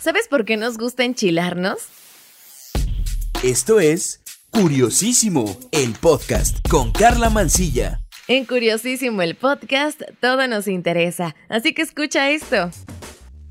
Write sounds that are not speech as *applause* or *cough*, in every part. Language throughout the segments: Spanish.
¿Sabes por qué nos gusta enchilarnos? Esto es Curiosísimo, el podcast con Carla Mancilla. En Curiosísimo el podcast, todo nos interesa, así que escucha esto.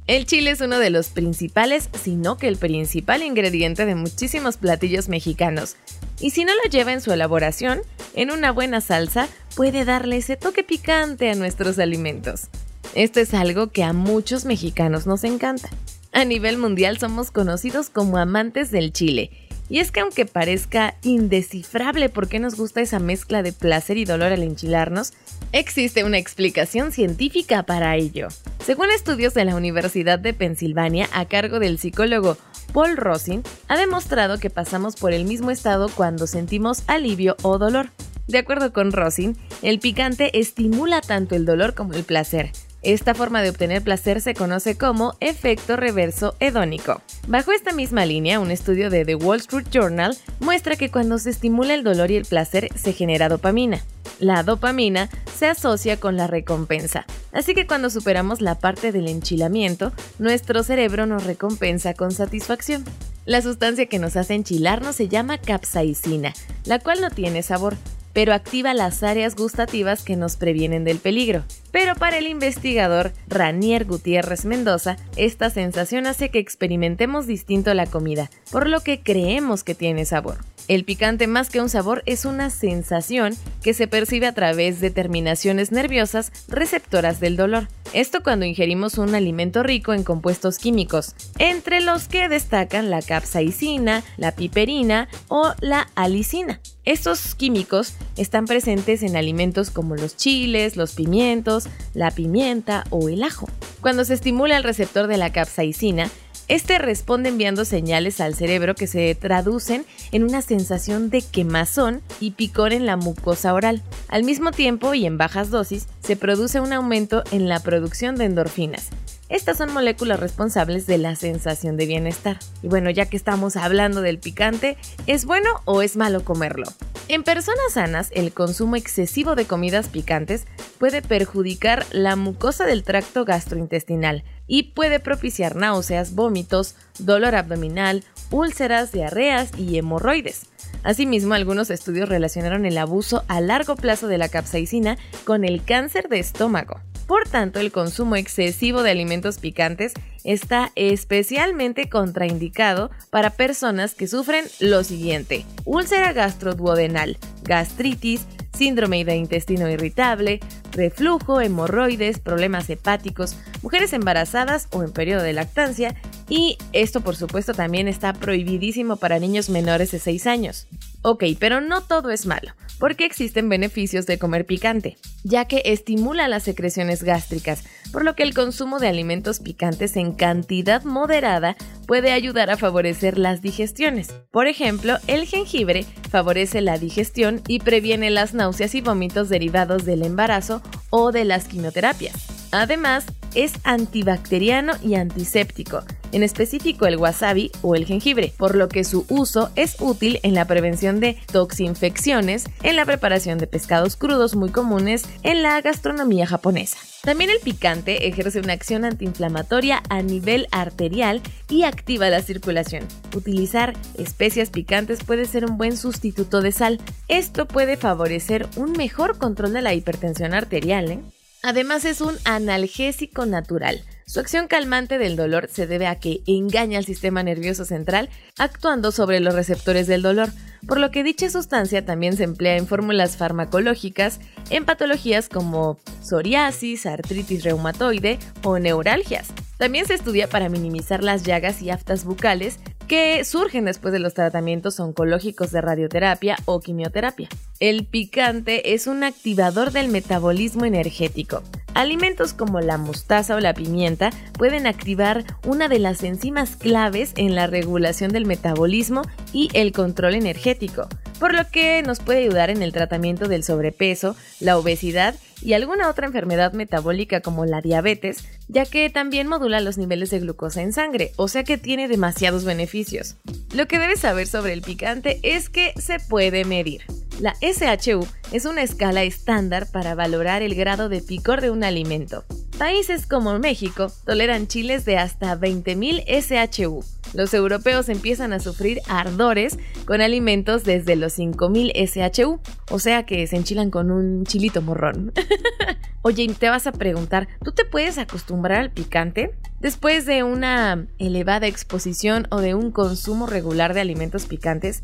El chile es uno de los principales, si no que el principal ingrediente de muchísimos platillos mexicanos. Y si no lo lleva en su elaboración, en una buena salsa puede darle ese toque picante a nuestros alimentos. Esto es algo que a muchos mexicanos nos encanta. A nivel mundial somos conocidos como amantes del chile y es que aunque parezca indescifrable por qué nos gusta esa mezcla de placer y dolor al enchilarnos, existe una explicación científica para ello. Según estudios de la Universidad de Pensilvania a cargo del psicólogo Paul Rosin, ha demostrado que pasamos por el mismo estado cuando sentimos alivio o dolor. De acuerdo con Rosin, el picante estimula tanto el dolor como el placer, esta forma de obtener placer se conoce como efecto reverso hedónico. Bajo esta misma línea, un estudio de The Wall Street Journal muestra que cuando se estimula el dolor y el placer se genera dopamina. La dopamina se asocia con la recompensa, así que cuando superamos la parte del enchilamiento, nuestro cerebro nos recompensa con satisfacción. La sustancia que nos hace enchilarnos se llama capsaicina, la cual no tiene sabor, pero activa las áreas gustativas que nos previenen del peligro. Pero para el investigador Ranier Gutiérrez Mendoza, esta sensación hace que experimentemos distinto la comida, por lo que creemos que tiene sabor. El picante más que un sabor es una sensación que se percibe a través de terminaciones nerviosas receptoras del dolor. Esto cuando ingerimos un alimento rico en compuestos químicos, entre los que destacan la capsaicina, la piperina o la alicina. Estos químicos están presentes en alimentos como los chiles, los pimientos, la pimienta o el ajo. Cuando se estimula el receptor de la capsaicina, este responde enviando señales al cerebro que se traducen en una sensación de quemazón y picor en la mucosa oral. Al mismo tiempo y en bajas dosis, se produce un aumento en la producción de endorfinas. Estas son moléculas responsables de la sensación de bienestar. Y bueno, ya que estamos hablando del picante, ¿es bueno o es malo comerlo? En personas sanas, el consumo excesivo de comidas picantes puede perjudicar la mucosa del tracto gastrointestinal, y puede propiciar náuseas, vómitos, dolor abdominal, úlceras, diarreas y hemorroides. Asimismo, algunos estudios relacionaron el abuso a largo plazo de la capsaicina con el cáncer de estómago. Por tanto, el consumo excesivo de alimentos picantes está especialmente contraindicado para personas que sufren lo siguiente: úlcera gastroduodenal, gastritis, síndrome de intestino irritable, reflujo, hemorroides, problemas hepáticos, mujeres embarazadas o en periodo de lactancia y esto por supuesto también está prohibidísimo para niños menores de 6 años. Ok, pero no todo es malo, porque existen beneficios de comer picante, ya que estimula las secreciones gástricas, por lo que el consumo de alimentos picantes en cantidad moderada puede ayudar a favorecer las digestiones. Por ejemplo, el jengibre favorece la digestión y previene las náuseas y vómitos derivados del embarazo o de las quimioterapias. Además, es antibacteriano y antiséptico, en específico el wasabi o el jengibre, por lo que su uso es útil en la prevención de toxinfecciones, en la preparación de pescados crudos muy comunes en la gastronomía japonesa. También el picante ejerce una acción antiinflamatoria a nivel arterial y activa la circulación. Utilizar especias picantes puede ser un buen sustituto de sal. Esto puede favorecer un mejor control de la hipertensión arterial. ¿eh? Además es un analgésico natural. Su acción calmante del dolor se debe a que engaña al sistema nervioso central actuando sobre los receptores del dolor, por lo que dicha sustancia también se emplea en fórmulas farmacológicas en patologías como psoriasis, artritis reumatoide o neuralgias. También se estudia para minimizar las llagas y aftas bucales que surgen después de los tratamientos oncológicos de radioterapia o quimioterapia. El picante es un activador del metabolismo energético. Alimentos como la mostaza o la pimienta pueden activar una de las enzimas claves en la regulación del metabolismo y el control energético, por lo que nos puede ayudar en el tratamiento del sobrepeso, la obesidad y alguna otra enfermedad metabólica como la diabetes, ya que también modula los niveles de glucosa en sangre, o sea que tiene demasiados beneficios. Lo que debes saber sobre el picante es que se puede medir. La SHU es una escala estándar para valorar el grado de picor de un alimento. Países como México toleran chiles de hasta 20.000 SHU. Los europeos empiezan a sufrir ardores con alimentos desde los 5.000 SHU, o sea que se enchilan con un chilito morrón. *laughs* Oye, te vas a preguntar, ¿tú te puedes acostumbrar al picante? Después de una elevada exposición o de un consumo regular de alimentos picantes,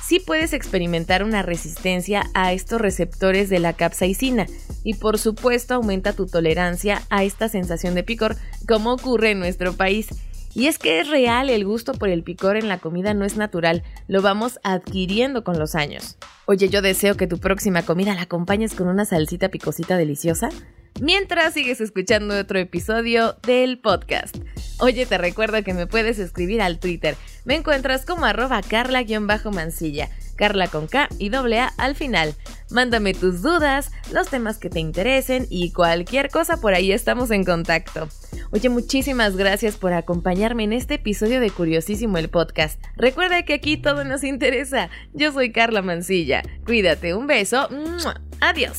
sí puedes experimentar una resistencia a estos receptores de la capsaicina y por supuesto aumenta tu tolerancia a esta sensación de picor como ocurre en nuestro país. Y es que es real, el gusto por el picor en la comida no es natural, lo vamos adquiriendo con los años. Oye, yo deseo que tu próxima comida la acompañes con una salsita picosita deliciosa. Mientras sigues escuchando otro episodio del podcast. Oye, te recuerdo que me puedes escribir al Twitter. Me encuentras como arroba carla-mansilla. Carla con K y doble A al final. Mándame tus dudas, los temas que te interesen y cualquier cosa por ahí estamos en contacto. Oye, muchísimas gracias por acompañarme en este episodio de Curiosísimo el podcast. Recuerda que aquí todo nos interesa. Yo soy Carla Mansilla. Cuídate, un beso. Adiós.